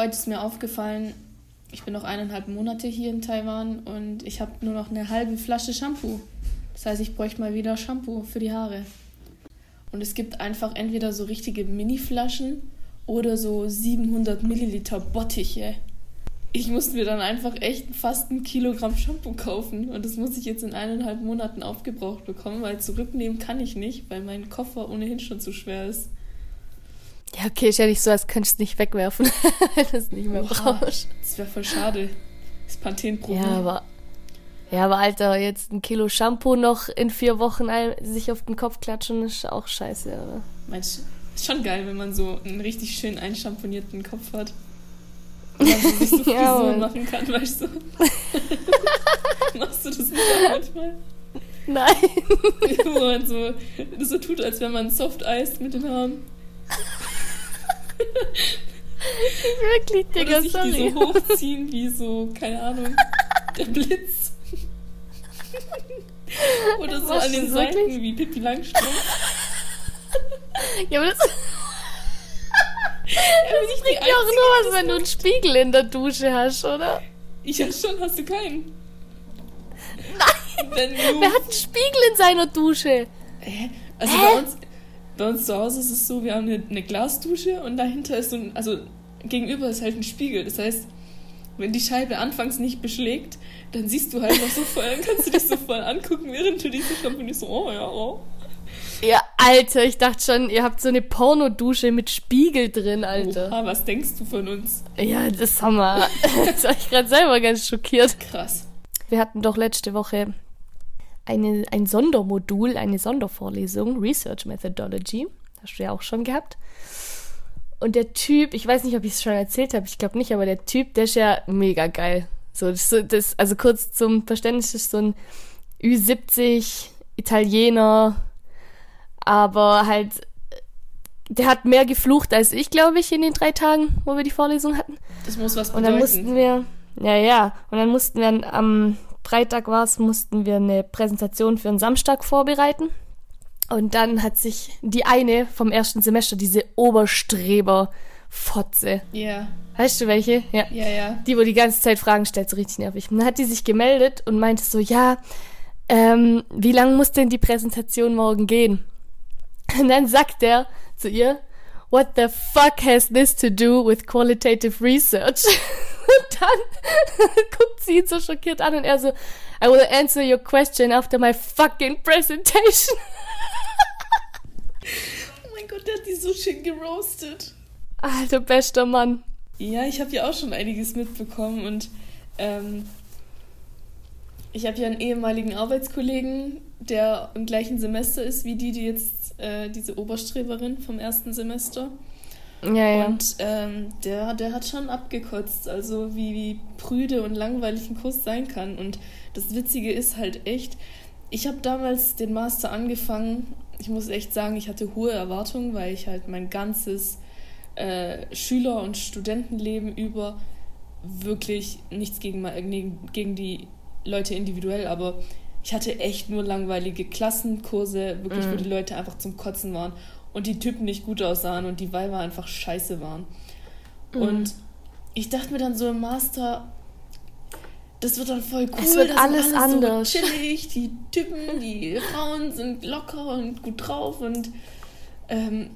heute ist mir aufgefallen, ich bin noch eineinhalb Monate hier in Taiwan und ich habe nur noch eine halbe Flasche Shampoo. Das heißt, ich bräuchte mal wieder Shampoo für die Haare. Und es gibt einfach entweder so richtige Mini-Flaschen oder so 700 Milliliter Bottiche. Ich musste mir dann einfach echt fast ein Kilogramm Shampoo kaufen und das muss ich jetzt in eineinhalb Monaten aufgebraucht bekommen, weil zurücknehmen kann ich nicht, weil mein Koffer ohnehin schon zu schwer ist. Ja, okay, ist ja nicht so, als könntest du nicht wegwerfen, wenn du es nicht mehr Oha, brauchst. Das wäre voll schade. Das Panthenproblem. Ja, aber. Ja, aber Alter, jetzt ein Kilo Shampoo noch in vier Wochen sich auf den Kopf klatschen, ist auch scheiße, oder? Meinst du, ist schon geil, wenn man so einen richtig schön einschamponierten Kopf hat. Und man so sich so Ja, Frisuren Mann. machen kann, weißt du? Machst du das nicht auch manchmal? Nein. Wo man so, so tut, als wäre man soft Eis mit den Haaren. Wirklich, Digga, Oder sich sorry. die so hochziehen wie so, keine Ahnung, der Blitz. Oder so an den Seiten wirklich? wie Pippi Langstrumpf. Ja, aber das, Das ist bringt ja auch nur was, wenn du einen Spiegel in der Dusche hast, oder? Ja, schon, hast du keinen. Nein. Wenn du Wer hat einen Spiegel in seiner Dusche? Hä? Also Hä? bei uns, bei uns zu Hause ist es so, wir haben eine, eine Glasdusche und dahinter ist so ein, also gegenüber ist halt ein Spiegel. Das heißt, wenn die Scheibe anfangs nicht beschlägt, dann siehst du halt noch so voll, dann kannst du dich so voll angucken, während du dich so shampoonierst, so, oh ja, oh. Ja, Alter, ich dachte schon, ihr habt so eine Pornodusche mit Spiegel drin, Alter. Oha, was denkst du von uns? Ja, das haben wir. Das war ich gerade selber ganz schockiert. Krass. Wir hatten doch letzte Woche eine, ein Sondermodul, eine Sondervorlesung, Research Methodology. Hast du ja auch schon gehabt. Und der Typ, ich weiß nicht, ob ich es schon erzählt habe, ich glaube nicht, aber der Typ, der ist ja mega geil. So, das, das, also kurz zum Verständnis, das ist so ein Ü70 Italiener, aber halt, der hat mehr geflucht als ich, glaube ich, in den drei Tagen, wo wir die Vorlesung hatten. Das muss was Und dann bedeuten. mussten wir, ja, ja, und dann mussten wir am Freitag war es, mussten wir eine Präsentation für einen Samstag vorbereiten. Und dann hat sich die eine vom ersten Semester, diese Oberstreber-Fotze, Ja, weißt du welche? Ja. ja, ja. Die, wo die ganze Zeit Fragen stellt, so richtig nervig. Und dann hat die sich gemeldet und meinte so, ja, ähm, wie lang muss denn die Präsentation morgen gehen? Und dann sagt er zu ihr, what the fuck has this to do with qualitative research? Und dann guckt sie ihn so schockiert an und er so, I will answer your question after my fucking presentation. Oh mein Gott, der hat die so schön geroastet. Alter, bester Mann. Ja, ich habe ja auch schon einiges mitbekommen und ähm, ich habe ja einen ehemaligen Arbeitskollegen, der im gleichen Semester ist wie die, die jetzt äh, diese Oberstreberin vom ersten Semester. Ja, ja. Und ähm, der, der hat schon abgekotzt, also wie, wie prüde und langweilig ein Kurs sein kann. Und das Witzige ist halt echt, ich habe damals den Master angefangen. Ich muss echt sagen, ich hatte hohe Erwartungen, weil ich halt mein ganzes äh, Schüler- und Studentenleben über wirklich nichts gegen, ma- gegen die Leute individuell, aber ich hatte echt nur langweilige Klassenkurse, wirklich, wo Mhm. die Leute einfach zum Kotzen waren und die Typen nicht gut aussahen und die Weiber einfach scheiße waren. Mhm. Und ich dachte mir dann so im Master, das wird dann voll cool. Es wird das ist alles anders. So chillig, die Typen, die Frauen sind locker und gut drauf und ähm,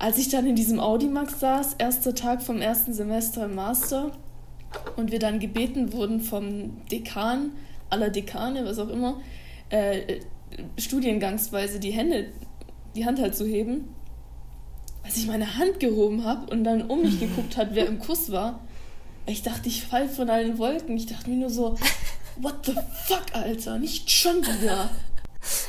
als ich dann in diesem Audimax saß, erster Tag vom ersten Semester im Master und wir dann gebeten wurden vom Dekan, aller Dekane, was auch immer, äh, studiengangsweise die Hände, die Hand halt zu heben, als ich meine Hand gehoben habe und dann um mich geguckt hat, wer im Kurs war, ich dachte, ich fall von allen Wolken. Ich dachte mir nur so, what the fuck, Alter, nicht schon wieder.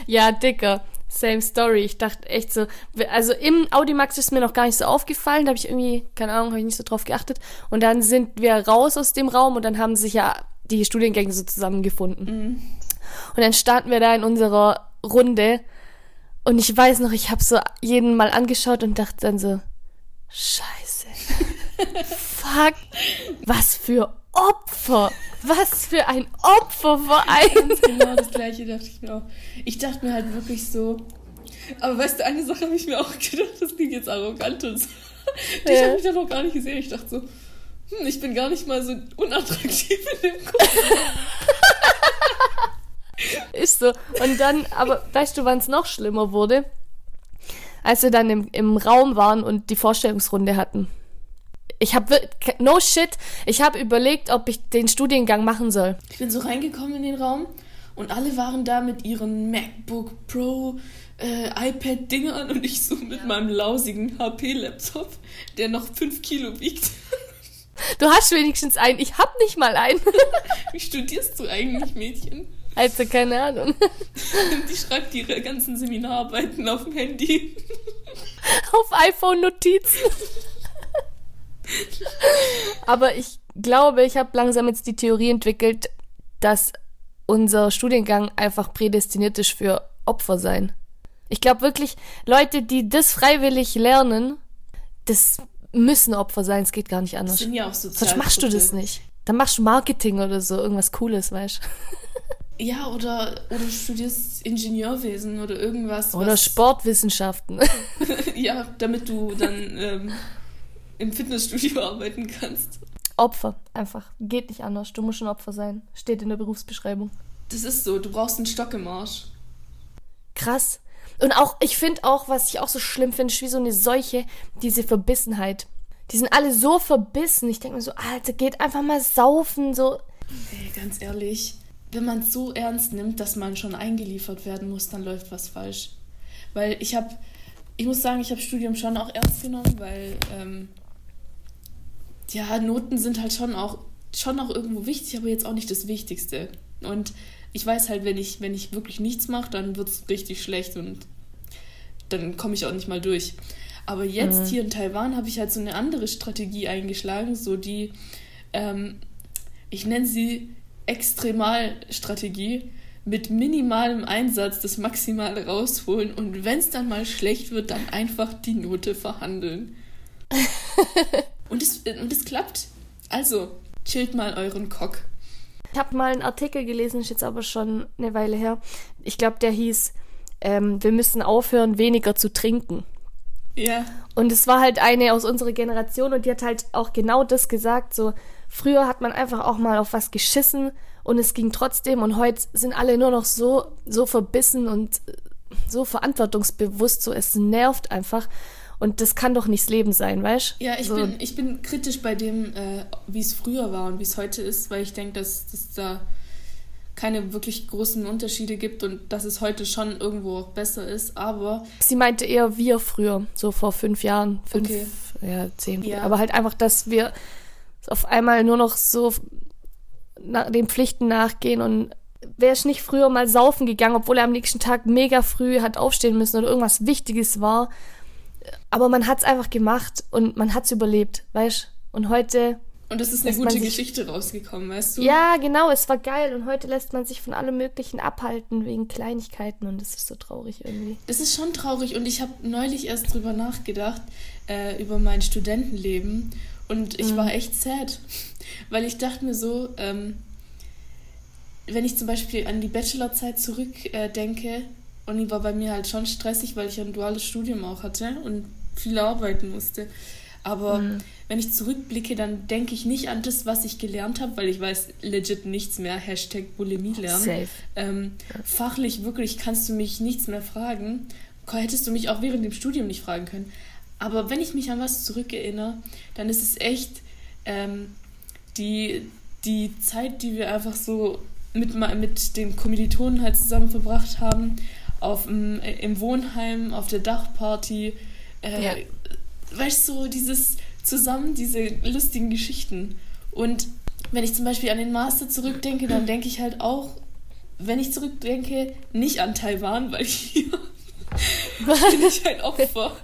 Ja, Dicker. Same Story. Ich dachte echt so, also im Audimax ist mir noch gar nicht so aufgefallen, da habe ich irgendwie, keine Ahnung, habe ich nicht so drauf geachtet. Und dann sind wir raus aus dem Raum und dann haben sich ja die Studiengänge so zusammengefunden. Mhm. Und dann standen wir da in unserer Runde und ich weiß noch, ich habe so jeden mal angeschaut und dachte dann so, scheiße. Fuck. Was für Opfer. Was für ein Opferverein. Genau das gleiche dachte ich mir auch. Ich dachte mir halt wirklich so, aber weißt du, eine Sache habe ich mir auch gedacht, das klingt jetzt arrogant und so. Ja. habe ich dann noch gar nicht gesehen. Ich dachte so, hm, ich bin gar nicht mal so unattraktiv in dem Kurs. Ist so. Und dann, aber weißt du, wann es noch schlimmer wurde? Als wir dann im, im Raum waren und die Vorstellungsrunde hatten. Ich habe no shit, ich habe überlegt, ob ich den Studiengang machen soll. Ich bin so reingekommen in den Raum und alle waren da mit ihren MacBook Pro äh, iPad-Dingern und ich so mit ja. meinem lausigen HP-Laptop, der noch 5 Kilo wiegt. Du hast wenigstens einen, ich hab nicht mal einen. Wie studierst du eigentlich, Mädchen? Also, keine Ahnung. Die schreibt ihre ganzen Seminararbeiten auf dem Handy. Auf iPhone-Notizen. Aber ich glaube, ich habe langsam jetzt die Theorie entwickelt, dass unser Studiengang einfach prädestiniert ist für Opfer sein. Ich glaube wirklich, Leute, die das freiwillig lernen, das müssen Opfer sein, es geht gar nicht anders. Das sind ja auch Sonst machst du das nicht. Dann machst du Marketing oder so, irgendwas Cooles, weißt du. Ja, oder, oder studierst Ingenieurwesen oder irgendwas. Oder Sportwissenschaften. ja, damit du dann ähm, im Fitnessstudio arbeiten kannst. Opfer, einfach. Geht nicht anders. Du musst schon Opfer sein. Steht in der Berufsbeschreibung. Das ist so. Du brauchst einen Stock im Arsch. Krass. Und auch, ich finde auch, was ich auch so schlimm finde, ist wie so eine Seuche, diese Verbissenheit. Die sind alle so verbissen. Ich denke mir so, Alter, geht einfach mal saufen, so. Ey, ganz ehrlich, wenn man es so ernst nimmt, dass man schon eingeliefert werden muss, dann läuft was falsch. Weil ich habe, ich muss sagen, ich habe Studium schon auch ernst genommen, weil ähm, ja, Noten sind halt schon auch, schon auch irgendwo wichtig, aber jetzt auch nicht das Wichtigste. Und ich weiß halt, wenn ich, wenn ich wirklich nichts mache, dann wird es richtig schlecht und dann komme ich auch nicht mal durch. Aber jetzt mhm. hier in Taiwan habe ich halt so eine andere Strategie eingeschlagen, so die, ähm, ich nenne sie Extremalstrategie mit minimalem Einsatz das Maximale rausholen und wenn es dann mal schlecht wird, dann einfach die Note verhandeln. und, es, und es klappt. Also, chillt mal euren Cock. Ich habe mal einen Artikel gelesen, ist jetzt aber schon eine Weile her. Ich glaube, der hieß, ähm, wir müssen aufhören, weniger zu trinken. Ja. Und es war halt eine aus unserer Generation und die hat halt auch genau das gesagt, so, Früher hat man einfach auch mal auf was geschissen und es ging trotzdem und heute sind alle nur noch so, so verbissen und so verantwortungsbewusst, so es nervt einfach. Und das kann doch nicht das Leben sein, weißt du? Ja, ich, so. bin, ich bin kritisch bei dem, äh, wie es früher war und wie es heute ist, weil ich denke, dass es da keine wirklich großen Unterschiede gibt und dass es heute schon irgendwo auch besser ist, aber... Sie meinte eher wir früher, so vor fünf Jahren, fünf, okay. ja, zehn. Ja. Aber halt einfach, dass wir auf einmal nur noch so den Pflichten nachgehen und wäre ich nicht früher mal saufen gegangen, obwohl er am nächsten Tag mega früh hat aufstehen müssen oder irgendwas Wichtiges war. Aber man hat es einfach gemacht und man hat es überlebt, weißt Und heute. Und es ist eine gute sich, Geschichte rausgekommen, weißt du? Ja, genau, es war geil. Und heute lässt man sich von allem Möglichen abhalten wegen Kleinigkeiten und das ist so traurig irgendwie. Das ist schon traurig und ich habe neulich erst drüber nachgedacht, äh, über mein Studentenleben. Und ich mhm. war echt sad, weil ich dachte mir so, ähm, wenn ich zum Beispiel an die Bachelorzeit zurückdenke, äh, und die war bei mir halt schon stressig, weil ich ein duales Studium auch hatte und viel arbeiten musste. Aber mhm. wenn ich zurückblicke, dann denke ich nicht an das, was ich gelernt habe, weil ich weiß legit nichts mehr. Hashtag Bulimie lernen. Safe. Ähm, ja. Fachlich wirklich kannst du mich nichts mehr fragen. Hättest du mich auch während dem Studium nicht fragen können. Aber wenn ich mich an was zurückerinnere, dann ist es echt ähm, die, die Zeit, die wir einfach so mit, mit den Kommilitonen halt zusammen verbracht haben, auf dem, im Wohnheim, auf der Dachparty. Äh, ja. Weißt du, so dieses zusammen, diese lustigen Geschichten. Und wenn ich zum Beispiel an den Master zurückdenke, dann denke ich halt auch, wenn ich zurückdenke, nicht an Taiwan, weil ich hier bin ich ein Opfer.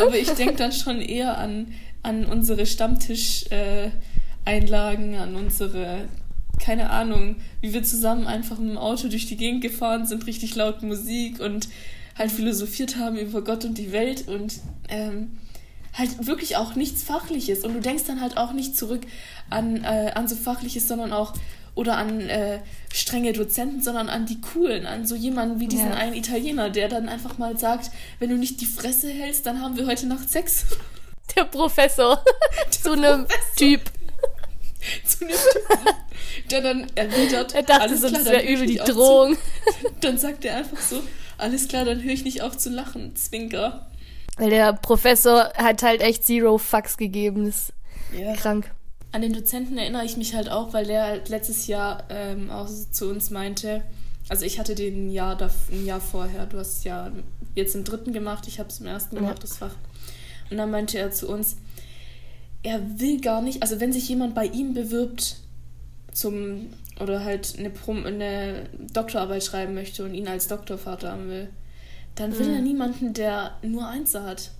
Aber ich denke dann schon eher an, an unsere Stammtisch-Einlagen, äh, an unsere, keine Ahnung, wie wir zusammen einfach im Auto durch die Gegend gefahren sind, richtig laut Musik und halt philosophiert haben über Gott und die Welt und ähm, halt wirklich auch nichts Fachliches. Und du denkst dann halt auch nicht zurück an, äh, an so Fachliches, sondern auch oder an äh, strenge Dozenten, sondern an die coolen, an so jemanden wie diesen ja. einen Italiener, der dann einfach mal sagt, wenn du nicht die Fresse hältst, dann haben wir heute Nacht Sex. Der Professor zu einem Typ. Zu einem Typen, der dann erwidert. Er dachte alles klar, das dann wäre übel die auf zu- Drohung. Dann sagt er einfach so, alles klar, dann höre ich nicht auf zu lachen, Zwinker. Weil der Professor hat halt echt Zero Fucks gegeben. Das ist Ja. krank. An den Dozenten erinnere ich mich halt auch, weil der halt letztes Jahr ähm, auch zu uns meinte, also ich hatte den Jahr, ein Jahr vorher, du hast es ja jetzt im dritten gemacht, ich habe es im ersten Ja. gemacht, das Fach. Und dann meinte er zu uns, er will gar nicht, also wenn sich jemand bei ihm bewirbt zum, oder halt eine, Prom eine Doktorarbeit schreiben möchte und ihn als Doktorvater haben will, dann will Mhm. er niemanden, der nur Einser hat.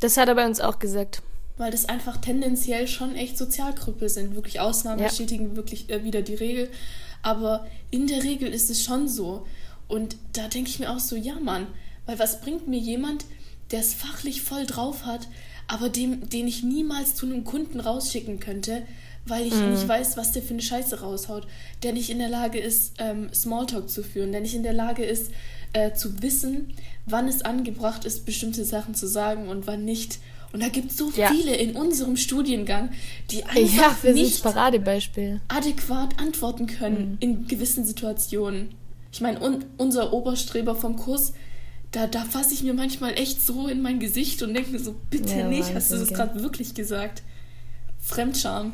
Das hat er bei uns auch gesagt. Weil das einfach tendenziell schon echt Sozialkrüppel sind. Wirklich Ausnahmen Ja. bestätigen wirklich äh, wieder die Regel. Aber in der Regel ist es schon so. Und da denke ich mir auch so, ja Mann, weil was bringt mir jemand, der es fachlich voll drauf hat, aber dem, den ich niemals zu einem Kunden rausschicken könnte, weil ich nicht weiß, was der für eine Scheiße raushaut, der nicht in der Lage ist, ähm, Smalltalk zu führen, der nicht in der Lage ist, äh, zu wissen, wann es angebracht ist, bestimmte Sachen zu sagen und wann nicht. Und da gibt es so Ja. viele in unserem Studiengang, die einfach Ja, nicht adäquat antworten Mhm. können in gewissen Situationen. Ich meine, un unser Oberstreber vom Kurs, da, da fasse ich mir manchmal echt so in mein Gesicht und denke mir so, bitte Ja, nicht, hast du das gerade wirklich gesagt? Fremdscham.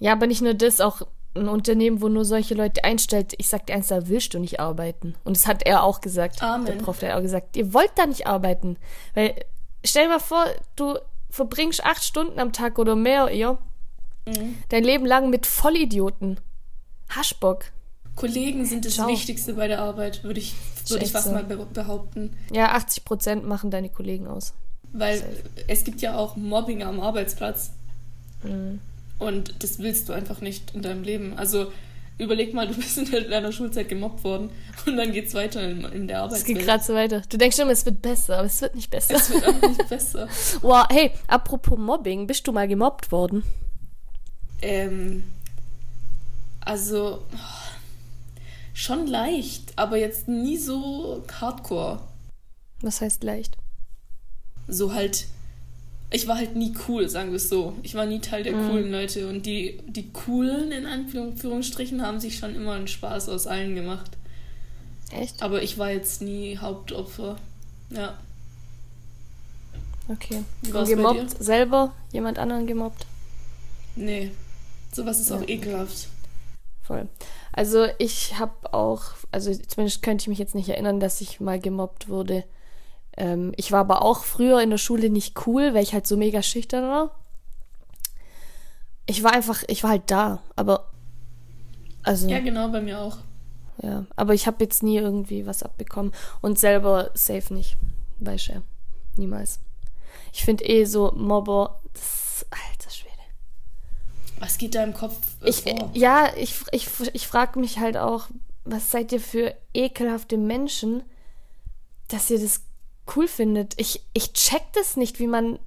Ja, aber nicht nur das, auch ein Unternehmen, wo nur solche Leute einstellt. Ich sag dir eins, da willst du nicht arbeiten. Und das hat er auch gesagt. Amen. Der Prof, der hat auch gesagt, ihr wollt da nicht arbeiten. Weil, stell dir mal vor, du verbringst acht Stunden am Tag oder mehr, ja, Mhm. dein Leben lang mit Vollidioten. Haschbock. Kollegen sind das Ciao. Wichtigste bei der Arbeit, würde ich, würde ich fast so. mal be behaupten. Ja, 80 Prozent machen deine Kollegen aus. Weil Safe. es gibt ja auch Mobbing am Arbeitsplatz. Mhm. Und das willst du einfach nicht in deinem Leben. Also überleg mal, du bist in deiner Schulzeit gemobbt worden und dann geht's weiter in, in der Es Arbeitswelt. geht gerade so weiter. Du denkst immer, es wird besser, aber es wird nicht besser. Es wird auch nicht besser. Wow, hey, apropos Mobbing, bist du mal gemobbt worden? Ähm, also oh, schon leicht, aber jetzt nie so hardcore. Was heißt leicht? So halt, ich war halt nie cool, sagen wir es so. Ich war nie Teil der Mhm. coolen Leute und die, die coolen in Anführungsstrichen haben sich schon immer einen Spaß aus allen gemacht. Echt? Aber ich war jetzt nie Hauptopfer. Ja. Okay. Und gemobbt selber? Jemand anderen gemobbt? Nee. Sowas ist Ja, auch ekelhaft. Voll. Also ich habe auch, also zumindest könnte ich mich jetzt nicht erinnern, dass ich mal gemobbt wurde. Ähm, ich war aber auch früher in der Schule nicht cool, weil ich halt so mega schüchtern war. Ich war einfach, ich war halt da, aber also Ja, genau, bei mir auch. ja, aber ich habe jetzt nie irgendwie was abbekommen und selber safe nicht, weiß ja, niemals. Ich finde eh so Mobber, das, alter Schwede. Was geht da im Kopf äh, Ich, vor? ja, ich, ich, ich frage mich halt auch, was seid ihr für ekelhafte Menschen, dass ihr das cool findet? Ich, ich check das nicht, wie man.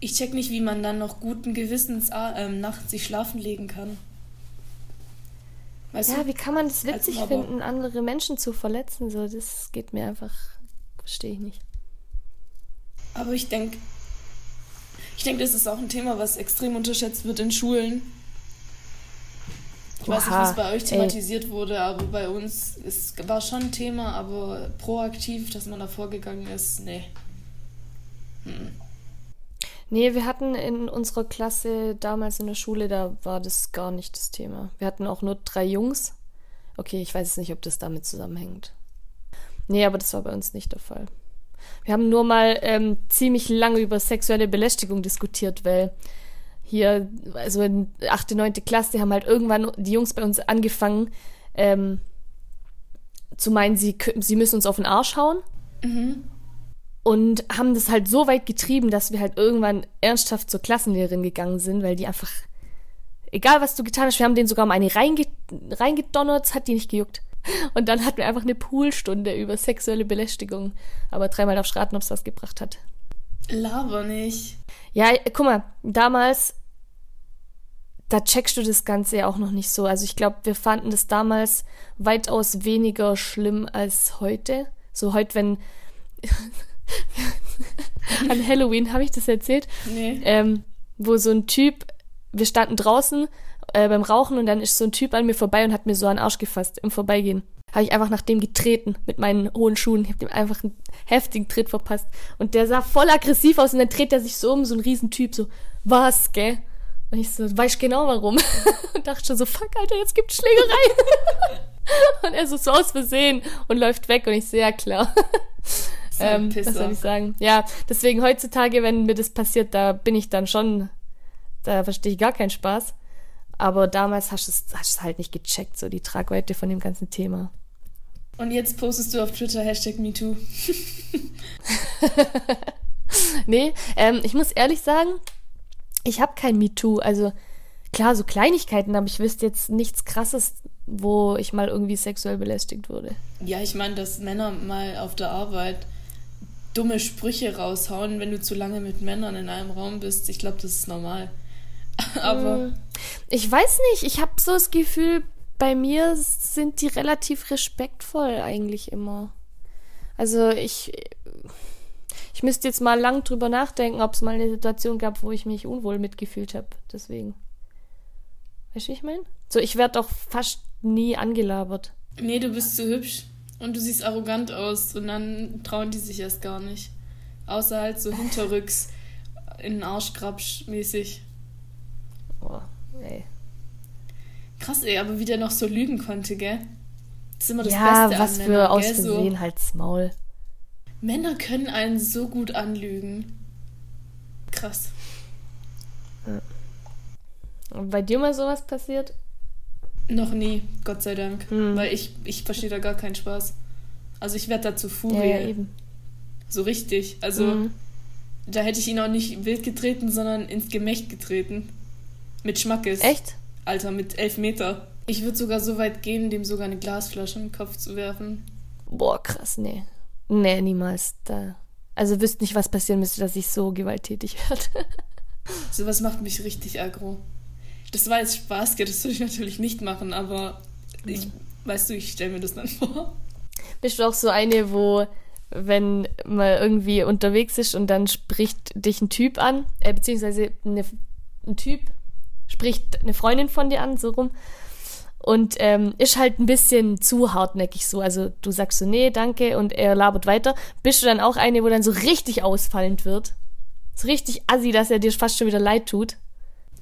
Ich check nicht, wie man dann noch guten Gewissens ähm, nachts sich schlafen legen kann. Weißt Ja, du? wie kann man das Als witzig Mobber. finden, andere Menschen zu verletzen? So, das geht mir einfach. Verstehe ich nicht. Aber ich denke, ich denke, das ist auch ein Thema, was extrem unterschätzt wird in Schulen. Ich weiß nicht, Oha, es bei euch ey. thematisiert wurde, aber bei uns es war schon ein Thema, aber proaktiv, dass man da vorgegangen ist, nee. Hm. Nee, wir hatten in unserer Klasse damals in der Schule, da war das gar nicht das Thema. Wir hatten auch nur drei Jungs. Okay, ich weiß jetzt nicht, ob das damit zusammenhängt. Nee, aber das war bei uns nicht der Fall. Wir haben nur mal ähm, ziemlich lange über sexuelle Belästigung diskutiert, weil hier, also in 8., 9. Klasse, haben halt irgendwann die Jungs bei uns angefangen, ähm, zu meinen, sie, sie müssen uns auf den Arsch hauen Mhm. und haben das halt so weit getrieben, dass wir halt irgendwann ernsthaft zur Klassenlehrerin gegangen sind, weil die einfach, egal was du getan hast, wir haben denen sogar mal eine reinge reingedonnert, hat die nicht gejuckt. Und dann hatten wir einfach eine Poolstunde über sexuelle Belästigung. Aber dreimal darfst raten, ob es was gebracht hat. Laber nicht. Ja, guck mal, damals, da checkst du das Ganze ja auch noch nicht so. Also ich glaube, wir fanden das damals weitaus weniger schlimm als heute. So heute, wenn An Halloween habe ich das erzählt. Nee. Ähm, wo so ein Typ, wir standen draußen äh, beim Rauchen und dann ist so ein Typ an mir vorbei und hat mir so den Arsch gefasst im Vorbeigehen. Habe ich einfach nach dem getreten mit meinen hohen Schuhen. Ich habe dem einfach einen heftigen Tritt verpasst. Und der sah voll aggressiv aus und dann dreht er sich so um, so ein Riesentyp, so, was, gell? Und ich so, weiß genau warum. und dachte schon so, fuck, Alter, jetzt gibt's Schlägerei. und er so, so aus Versehen und läuft weg und ich so, ja klar. So ähm, was soll ich sagen? Ja, deswegen heutzutage, wenn mir das passiert, da bin ich dann schon, da verstehe ich gar keinen Spaß. Aber damals hast du es hast halt nicht gecheckt, so die Tragweite von dem ganzen Thema. Und jetzt postest du auf Twitter Hashtag MeToo. Nee, ähm, ich muss ehrlich sagen, ich habe kein MeToo. Also klar, so Kleinigkeiten, aber ich wüsste jetzt nichts Krasses, wo ich mal irgendwie sexuell belästigt wurde. Ja, ich meine, dass Männer mal auf der Arbeit dumme Sprüche raushauen, wenn du zu lange mit Männern in einem Raum bist. Ich glaube, das ist normal. Aber Ich weiß nicht, ich habe so das Gefühl, bei mir sind die relativ respektvoll eigentlich immer. Also ich, ich müsste jetzt mal lang drüber nachdenken, ob es mal eine Situation gab, wo ich mich unwohl mitgefühlt habe. Deswegen. Weißt du, ich meine? So, ich werde doch fast nie angelabert. nee, du bist zu hübsch und du siehst arrogant aus und dann trauen die sich erst gar nicht. Außer halt so hinterrücks in den Arschkrabsch mäßig. Boah, ey. Krass, ey, aber wie der noch so lügen konnte, gell? Das ist immer das ja, Beste was an für Männern, aus gell? So, Versehen halt's Maul. Männer können einen so gut anlügen. Krass. Und bei dir mal sowas passiert? Noch nie, Gott sei Dank. Hm. Weil ich, ich verstehe da gar keinen Spaß. Also ich werde da zu Furie. Ja, ja, eben. So richtig. Also Mhm. da hätte ich ihn auch nicht wild getreten, sondern ins Gemächt getreten. Mit Schmackes. Echt? Alter, mit elf Meter. Ich würde sogar so weit gehen, dem sogar eine Glasflasche im Kopf zu werfen. Boah, krass, nee. Nee, niemals. Da. Also wüsste nicht, was passieren müsste, dass ich so gewalttätig werde. Sowas macht mich richtig aggro. Das war jetzt Spaß, das würde ich natürlich nicht machen, aber ich, weißt du, ich stelle mir das dann vor. Bist du auch so eine, wo, wenn man irgendwie unterwegs ist und dann spricht dich ein Typ an, äh, beziehungsweise eine, ein Typ spricht eine Freundin von dir an, so rum, und ähm, ist halt ein bisschen zu hartnäckig so. Also du sagst so, nee, danke, und er labert weiter. Bist du dann auch eine, wo dann so richtig ausfallend wird? So richtig assi, dass er dir fast schon wieder leid tut.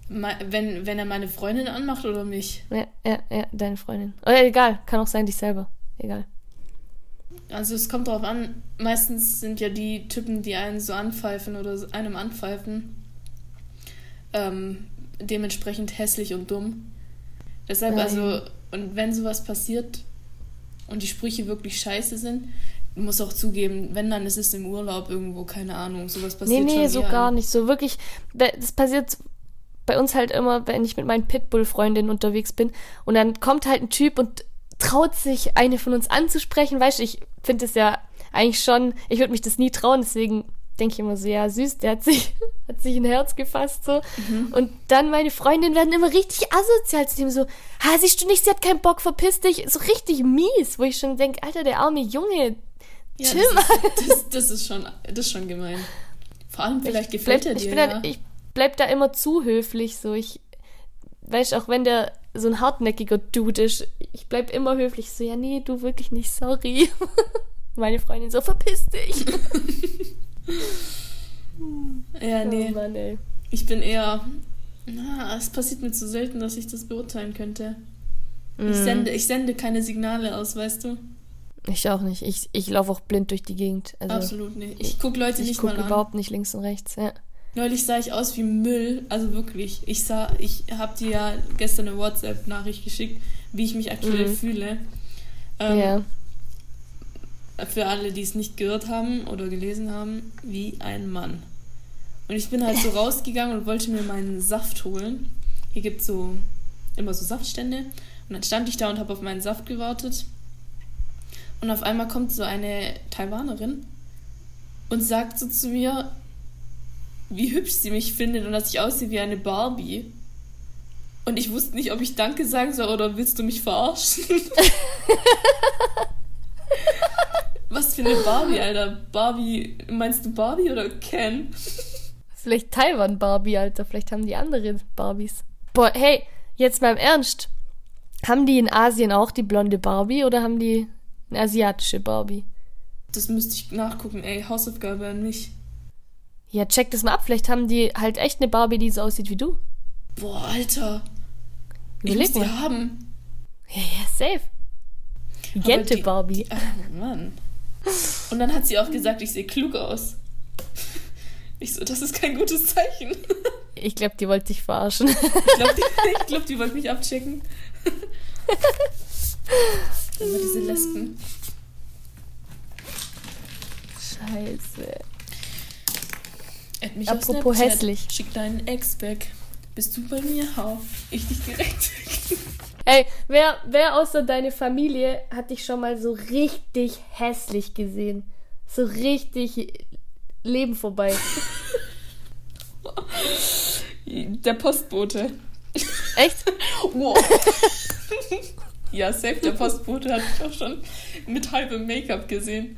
Wenn, wenn er meine Freundin anmacht oder mich. Ja, ja, ja, deine Freundin. Oder egal, kann auch sein, dich selber. Egal. Also es kommt drauf an, meistens sind ja die Typen, die einen so anpfeifen oder einem anpfeifen, ähm, dementsprechend hässlich und dumm. Deshalb, Nein. also, und wenn sowas passiert und die Sprüche wirklich scheiße sind, du musst auch zugeben, wenn dann ist es im Urlaub irgendwo, keine Ahnung, sowas Nee, passiert nee, schon so gar nicht. So wirklich, da- das passiert bei uns halt immer, wenn ich mit meinen Pitbull-Freundinnen unterwegs bin und dann kommt halt ein Typ und traut sich, eine von uns anzusprechen. Weißt du, ich finde es ja eigentlich schon, ich würde mich das nie trauen, deswegen denke ich immer so, ja, süß, der hat sich, hat sich ein Herz gefasst, so. Und dann meine Freundinnen werden immer richtig asozial zu dem so, ha, siehst du nicht, sie hat keinen Bock, verpiss dich. So richtig mies, wo ich schon denke, Alter, der arme Junge, Ja, chill das, ist, das, das, ist schon, das ist schon gemein. Vor allem vielleicht gefällt bleib, er ich dir, bin ja. dann, ich bleib da immer zu höflich, so ich weißt auch wenn der so ein hartnäckiger Dude ist, ich bleib immer höflich, so ja nee, du wirklich nicht, sorry. Meine Freundin so verpiss dich. ja, nee. Oh Mann, ey. Ich bin eher. Na, es passiert mir zu selten, dass ich das beurteilen könnte. Ich, Mhm. sende, ich sende keine Signale aus, weißt du? Ich auch nicht. Ich, ich laufe auch blind durch die Gegend. Also Absolut nicht. Ich gucke Leute ich nicht gucke mal an. überhaupt nicht links und rechts. Ja. Neulich sah ich aus wie Müll, also wirklich. Ich sah, ich habe dir ja gestern eine WhatsApp-Nachricht geschickt, wie ich mich aktuell Mhm. fühle. Ähm, ja. Für alle, die es nicht gehört haben oder gelesen haben, wie ein Mann. Und ich bin halt so rausgegangen und wollte mir meinen Saft holen. Hier gibt es so immer so Saftstände. Und dann stand ich da und habe auf meinen Saft gewartet. Und auf einmal kommt so eine Taiwanerin und sagt so zu mir, wie hübsch sie mich findet und dass ich aussehe wie eine Barbie. Und ich wusste nicht, ob ich Danke sagen soll oder willst du mich verarschen? Was für eine Barbie, Alter? Barbie, meinst du Barbie oder Ken? Vielleicht Taiwan Barbie, Alter. Vielleicht haben die andere Barbies. Boah, hey, jetzt mal im Ernst. Haben die in Asien auch die blonde Barbie oder haben die eine asiatische Barbie? Das müsste ich nachgucken, ey. Hausaufgabe an mich. Ja, check das mal ab. Vielleicht haben die halt echt eine Barbie, die so aussieht wie du. Boah, Alter. Überleg ich muss die haben. Ja, ja, safe. Gente die- Barbie. Oh Mann. Und dann hat sie auch gesagt, ich sehe klug aus. Ich so, das ist kein gutes Zeichen. Ich glaube, die wollte dich verarschen. Ich glaube, die, glaub, die wollte mich abchecken. Immer diese Lesben. Scheiße. Mich Apropos hässlich. Schick deinen Ex weg. Bist du bei mir? Hau. Ich dich direkt. Ey, wer, wer außer deine Familie hat dich schon mal so richtig hässlich gesehen? So richtig Leben vorbei. Der Postbote. Echt? Wow. ja, safe, der Postbote hat mich auch schon mit halbem Make-up gesehen.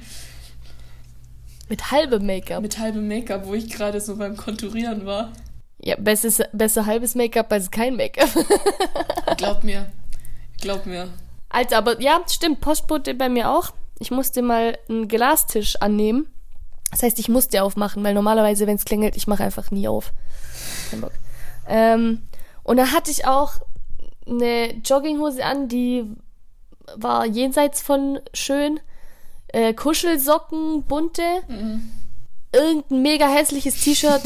Mit halbem Make-up. Mit halbem Make-up, wo ich gerade so beim Konturieren war. Ja, besser, besser halbes Make-up als kein Make-up. Glaub mir. Glaub mir. Alter, aber ja, stimmt, Postbote bei mir auch. Ich musste mal einen Glastisch annehmen. Das heißt, ich musste aufmachen, weil normalerweise, wenn es klingelt, ich mache einfach nie auf. Kein Bock. Ähm, und da hatte ich auch eine Jogginghose an, die war jenseits von schön. Äh, Kuschelsocken, bunte. Irgendein mega hässliches T-Shirt.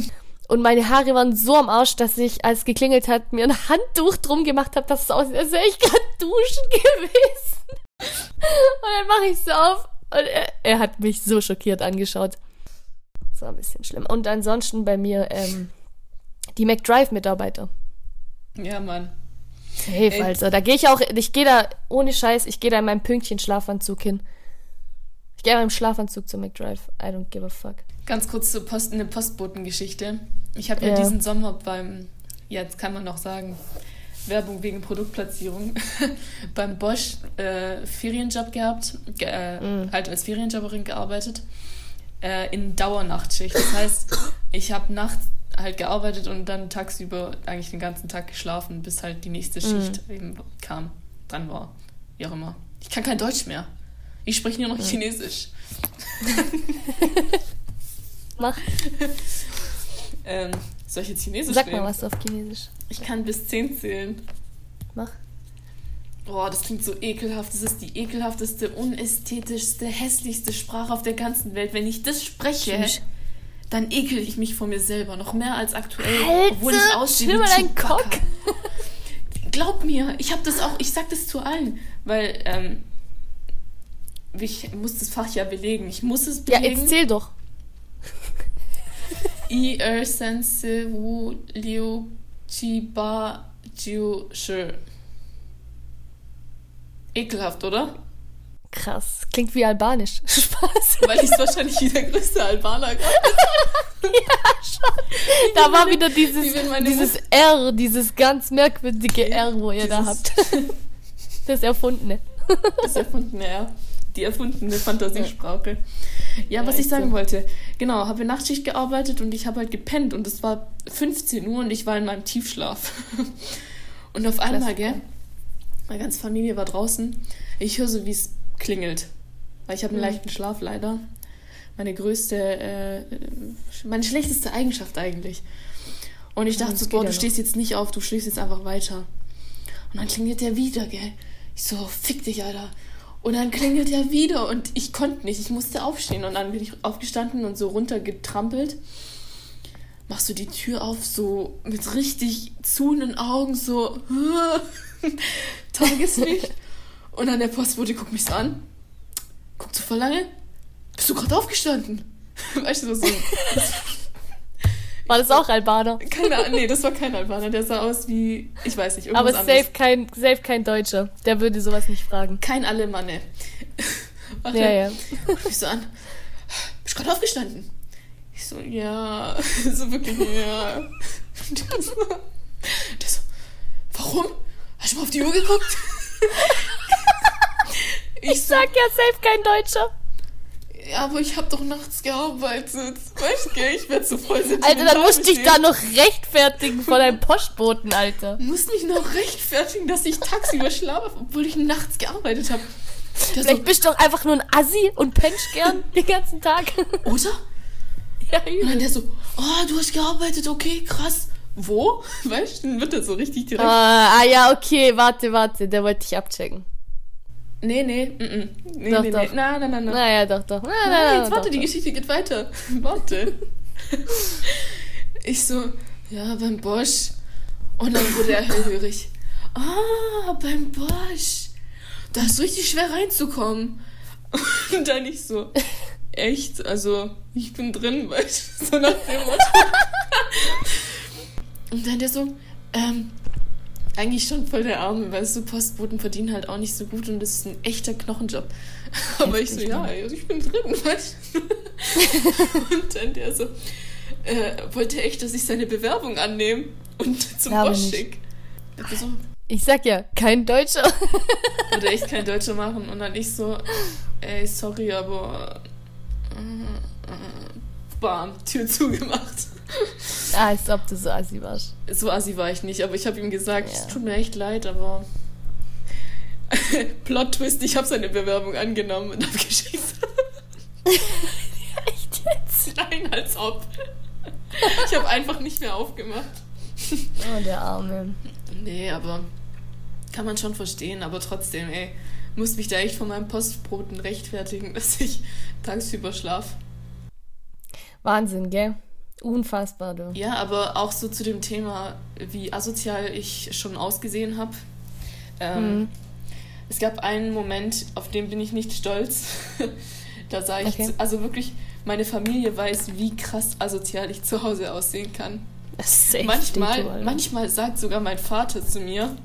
Und meine Haare waren so am Arsch, dass ich, als es geklingelt hat, mir ein Handtuch drum gemacht habe, dass es aussieht, als wäre ich gerade duschen gewesen. Und dann mache ich es auf und er, er hat mich so schockiert angeschaut. Das war ein bisschen schlimm. Und ansonsten bei mir ähm, die McDrive-Mitarbeiter. Ja, Mann. Safe, Ey. Alter. Da gehe ich auch, ich gehe da, ohne Scheiß, ich gehe da in meinem Pünktchen-Schlafanzug hin. Ich gehe in meinem Schlafanzug zu McDrive. I don't give a fuck. Ganz kurz zur Post, eine Postbotengeschichte. Ich habe ja. Ja. diesen Sommer beim, ja, jetzt kann man noch sagen, Werbung wegen Produktplatzierung, beim Bosch äh, Ferienjob gehabt, ge äh, halt als Ferienjobberin gearbeitet, äh, in Dauernachtschicht. Das heißt, ich habe nachts halt gearbeitet und dann tagsüber eigentlich den ganzen Tag geschlafen, bis halt die nächste Schicht eben kam, dran war, wie auch immer. Ich kann kein Deutsch mehr. Ich spreche nur noch Chinesisch. Mach, Ähm, soll ich jetzt Chinesisch sag reden? mal was auf Chinesisch. Ich kann bis 10 zählen. Mach. Boah, das klingt so ekelhaft. Das ist die ekelhafteste, unästhetischste, hässlichste Sprache auf der ganzen Welt. Wenn ich das spreche, Tschüss. dann ekel ich mich vor mir selber. Noch mehr als aktuell. Alter, obwohl ich aussehe wie Chewbacca. Cock. Glaub mir, ich habe das auch, ich sag das zu allen. Weil, ähm, ich muss das Fach ja belegen. Ich muss es Ja, belegen. jetzt zähl doch. I, er, sense, wu, liu, chi, ba, jiu, shi. Ekelhaft, oder? Krass. Klingt wie albanisch. Spaß. Weil ich wahrscheinlich wie der größte Albaner gerade. Da war wieder dieses, dieses R, dieses ganz merkwürdige R, wo ihr da Dieses- habt. Das Erfundene. Das erfundene R. Die erfundene Fantasiesprache. Ja, Ja, was ich sagen so. wollte. Genau, habe Nachtschicht gearbeitet und ich habe halt gepennt und es war 15 Uhr und ich war in meinem Tiefschlaf. Und auf einmal, gell, meine ganze Familie war draußen. Ich höre so, wie es klingelt. Weil ich habe einen Mhm. leichten Schlaf leider. Meine größte, äh, meine schlechteste Eigenschaft eigentlich. Und ich dachte so, boah, du stehst jetzt nicht auf, du schläfst jetzt einfach weiter. Und dann klingelt der wieder, gell. Ich so, fick dich, Alter. Und dann klingelt er wieder und ich konnte nicht, ich musste aufstehen. Und dann bin ich aufgestanden und so runtergetrampelt. Machst du die Tür auf, so mit richtig zuhenden Augen, so Tageslicht. und dann der Postbote guckt mich so an. Guckt so voll lange. Bist du gerade aufgestanden? Weißt du, so. War das auch Albaner? Keine Ahnung, nee, das war kein Albaner. Der sah aus wie, ich weiß nicht, Aber irgendwas anderes. safe kein, safe kein Deutscher. Der würde sowas nicht fragen. Kein Alemanne. Warte. Ja, ja. Mich so an. Bist gerade aufgestanden? Ich so, ja. So wirklich, ja. Der so, der so, warum? Hast du mal auf die Uhr geguckt? Ich sag ja safe kein Deutscher. Ja, aber ich habe doch nachts gearbeitet. Weißt du, ich werde so voll Alter, dann musst du dich da noch rechtfertigen vor deinem Postboten, Alter. Muss mich noch rechtfertigen, dass ich tagsüber schlafe, obwohl ich nachts gearbeitet habe. Vielleicht so, bist du doch einfach nur ein Assi und pennst gern den ganzen Tag. Oder? Ja, Und dann der so, oh, du hast gearbeitet, okay, krass. Wo? Weißt du, dann wird er so richtig direkt. Ah, ah ja, okay, warte, warte, der wollte dich abchecken. Nee, nee, mm, -mm. nee, doch, nee, doch. nee. Nein, nein, nein, nein. Naja, doch, doch. Nein, nein, nein, jetzt warte, die Geschichte geht weiter. Warte. ich so, ja, beim Bosch. Und dann wurde er hellhörig. Ah, beim Bosch. Da ist richtig schwer reinzukommen. Und dann ich so, echt? Also, ich bin drin, weißt du, so nach dem Motto. Und dann der so, ähm, eigentlich schon voll der Arme, weil so Postboten verdienen halt auch nicht so gut und das ist ein echter Knochenjob. Aber ich so, ja, also ich bin drin, weißt? Und dann der so, äh, wollte echt, dass ich seine Bewerbung annehme und zum Ja, aber Bosch nicht. schick. Ich so, Ich sag ja, kein Deutscher. würde echt kein Deutscher machen und dann ich so, ey, sorry, aber äh, äh, bam, Tür zugemacht. Ah, als ob du so assi warst. So assi war ich nicht, aber ich habe ihm gesagt, Ja. es tut mir echt leid, aber Plot-Twist, ich habe seine Bewerbung angenommen und abgeschickt. Echt jetzt? Nein, als ob. Ich habe einfach nicht mehr aufgemacht. Oh, der Arme. Nee, aber kann man schon verstehen, aber trotzdem, ey, muss mich da echt von meinem Postboten rechtfertigen, dass ich tagsüber schlaf. Wahnsinn, gell? Unfassbar, du. Ja, aber auch so zu dem Thema, wie asozial ich schon ausgesehen habe. Ähm, Mhm. Es gab einen Moment, auf den bin ich nicht stolz. da sah ich, Okay. also wirklich, meine Familie weiß, wie krass asozial ich zu Hause aussehen kann. Manchmal, Alter. manchmal sagt sogar mein Vater zu mir,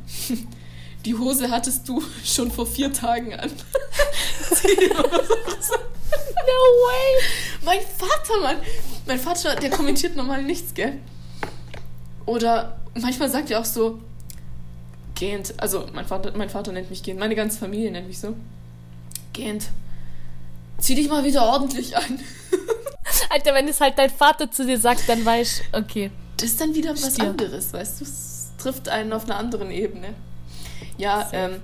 die Hose hattest du schon vor vier Tagen an. No way! mein Vater, Mann! Mein Vater, der kommentiert normal nichts, gell? Oder manchmal sagt er auch so, gehend, also mein Vater, mein Vater nennt mich gehend, meine ganze Familie nennt mich so. Gehend. Zieh dich mal wieder ordentlich an. Alter, wenn es halt dein Vater zu dir sagt, dann weißt du, okay. Das ist dann wieder was Stirb. anderes, weißt du? Es trifft einen auf einer anderen Ebene. Ja, ähm,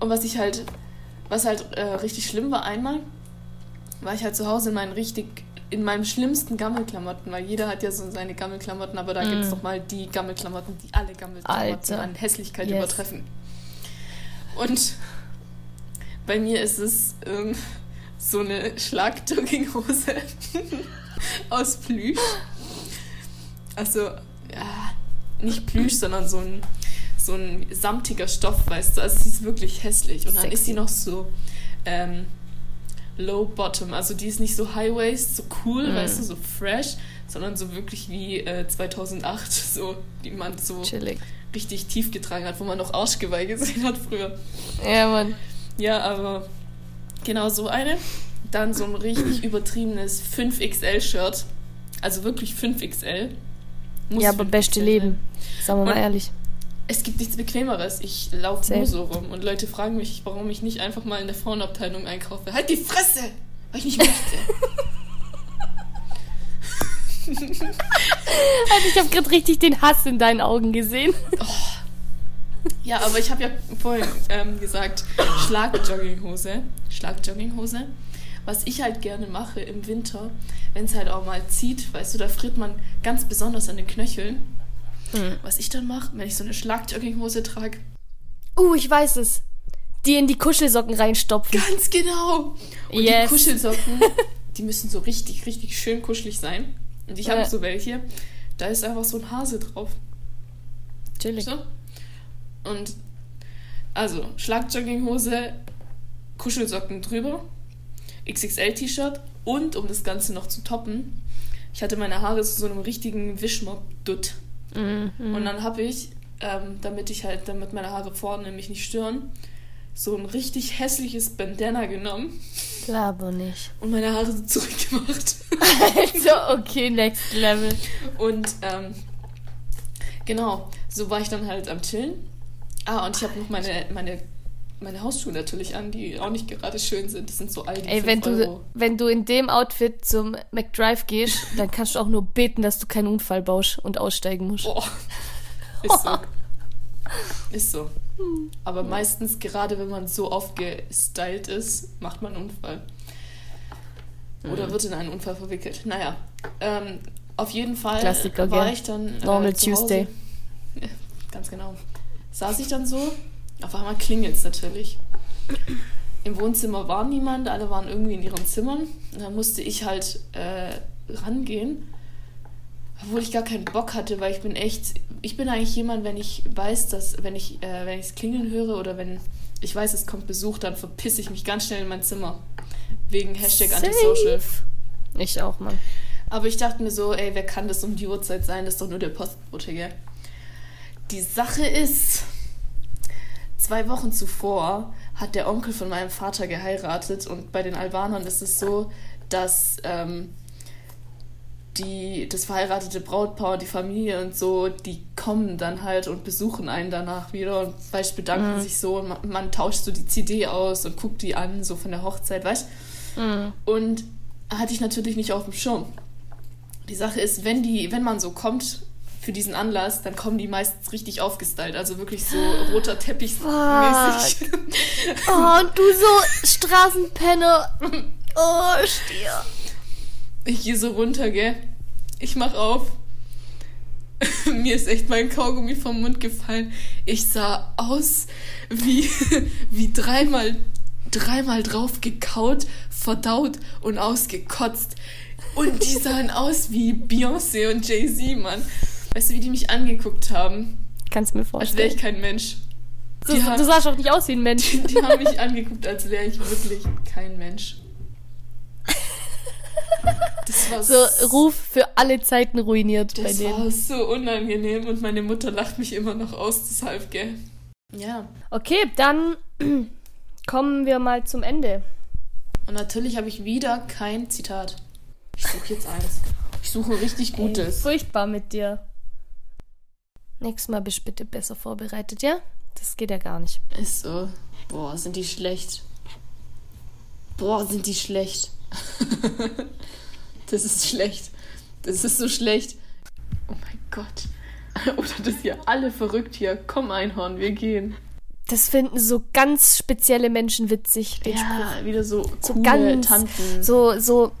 und was ich halt, was halt äh, richtig schlimm war einmal, war ich halt zu Hause in meinen richtig, in meinen schlimmsten Gammelklamotten, weil jeder hat ja so seine Gammelklamotten, aber da Mm. gibt's doch mal die Gammelklamotten, die alle Gammelklamotten Alter. an Hässlichkeit Yes. übertreffen. Und bei mir ist es ähm, so eine Schlagjogginghose aus Plüsch. Also, ja, nicht Plüsch, sondern so ein, so ein samtiger Stoff, weißt du. Also sie ist wirklich hässlich. Und dann ist Sexy. sie noch so ähm, low bottom. Also die ist nicht so high waist, so cool, Mm. weißt du, so fresh, sondern so wirklich wie äh, 2008, so, die man so Chillig. richtig tief getragen hat, wo man noch Arschgeweih gesehen hat früher. Ja, Mann. Ja, aber genau so eine. Dann so ein richtig übertriebenes 5XL-Shirt. Also wirklich 5XL. Muss Ja, aber 5XL beste sein. Leben. Sagen wir mal Und- ehrlich. Es gibt nichts Bequemeres. Ich laufe nur so rum und Leute fragen mich, warum ich nicht einfach mal in der Frauenabteilung einkaufe. Halt die Fresse! Weil ich nicht möchte. Alter, ich habe gerade richtig den Hass in deinen Augen gesehen. ja, aber ich habe ja vorhin ähm, gesagt, Schlagjogginghose. Schlagjogginghose. Was ich halt gerne mache im Winter, wenn es halt auch mal zieht, weißt du, da friert man ganz besonders an den Knöcheln. Was ich dann mache, wenn ich so eine Schlagjogginghose trage, Uh, ich weiß es. Die in die Kuschelsocken reinstopfen. Ganz genau. Und Yes. die Kuschelsocken, die müssen so richtig, richtig schön kuschelig sein. Und ich habe Ja. so welche, da ist einfach so ein Hase drauf. Chillig. So. Und also Schlagjogginghose, Kuschelsocken drüber, XXL-T-Shirt und um das Ganze noch zu toppen, ich hatte meine Haare zu so einem richtigen Wischmopp-Dutt. Mhm. Und dann habe ich, ähm, damit ich halt, damit meine Haare vorne mich nicht stören, so ein richtig hässliches Bandana genommen Laber nicht. und meine Haare so zurückgemacht. Also, okay, next level. Und ähm, genau, so war ich dann halt am Chillen. Ah, und ich habe noch meine, meine meine Hausschuhe natürlich an, die auch nicht gerade schön sind. Das sind so Aldi Ey, wenn du, wenn du in dem Outfit zum McDrive gehst, dann kannst du auch nur beten, dass du keinen Unfall baust und aussteigen musst. Boah. Ist so. Ist so. Aber meistens, gerade wenn man so aufgestylt ist, macht man einen Unfall. Oder mhm. wird in einen Unfall verwickelt. Naja, ähm, auf jeden Fall Klassiker, war ich dann. Äh, Normal Tuesday. Ja, ganz genau. Saß ich dann so, auf einmal klingelt es natürlich. Im Wohnzimmer war niemand, alle waren irgendwie in ihren Zimmern. Und dann musste ich halt äh, rangehen, obwohl ich gar keinen Bock hatte, weil ich bin echt, ich bin eigentlich jemand, wenn ich weiß, dass, wenn ich, äh, wenn ich es klingeln höre oder wenn ich weiß, es kommt Besuch, dann verpisse ich mich ganz schnell in mein Zimmer. Wegen Hashtag Safe. Antisocial. Ich auch, Mann. Aber ich dachte mir so, ey, wer kann das um die Uhrzeit sein? Das ist doch nur der Postbote, gell? Die Sache ist, zwei Wochen zuvor hat der Onkel von meinem Vater geheiratet und bei den Albanern ist es so, dass ähm, die, das verheiratete Brautpaar, die Familie und so, die kommen dann halt und besuchen einen danach wieder und weißt, bedanken mhm. sich so und man, man, tauscht so die CD aus und guckt die an, so von der Hochzeit, weißt mhm. Und hatte ich natürlich nicht auf dem Schirm. Die Sache ist, wenn die, wenn man so kommt für diesen Anlass, dann kommen die meistens richtig aufgestylt, also wirklich so roter Teppich mäßig. oh, und du so Straßenpenner. Oh, Stier. Ich gehe so runter, gell? Ich mach auf. Mir ist echt mein Kaugummi vom Mund gefallen. Ich sah aus wie, wie dreimal, dreimal drauf gekaut, verdaut und ausgekotzt. Und die sahen aus wie Beyoncé und Jay-Z, Mann. Weißt du, wie die mich angeguckt haben? Kannst mir vorstellen. Als wäre ich kein Mensch. Du, haben, du sahst auch nicht aus wie ein Mensch. Die, die haben mich angeguckt, als wäre ich wirklich kein Mensch. Das war so Ruf für alle Zeiten ruiniert das bei denen. Das war so unangenehm und meine Mutter lacht mich immer noch aus, deshalb, gell? Ja. Okay, dann kommen wir mal zum Ende. Und natürlich habe ich wieder kein Zitat. Ich suche jetzt eins. Ich suche ein richtig gutes. Ey, furchtbar mit dir. Nächstes Mal bist du bitte besser vorbereitet, ja? Das geht ja gar nicht. Ist so. Boah, sind die schlecht. Boah, sind die schlecht. das ist schlecht. Das ist so schlecht. Oh mein Gott. Oder das hier alle verrückt hier. Komm, Einhorn, wir gehen. Das finden so ganz spezielle Menschen witzig. ja, Spruch. wieder so, so coole ganz, Tanten. So, so,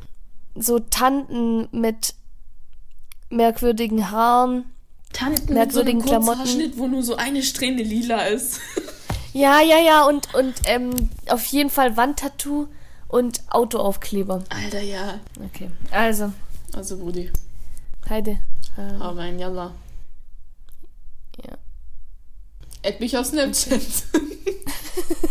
so Tanten mit merkwürdigen Haaren. Tanten mit so einem Klamotten. wo nur so eine Strähne lila ist. ja, ja, ja. Und, und ähm, auf jeden Fall Wandtattoo und Autoaufkleber. Alter, ja. Okay, also. Also, Brudi. Heide. Ähm, Aber ein Jalla. Ja. Add mich auf Snapchat.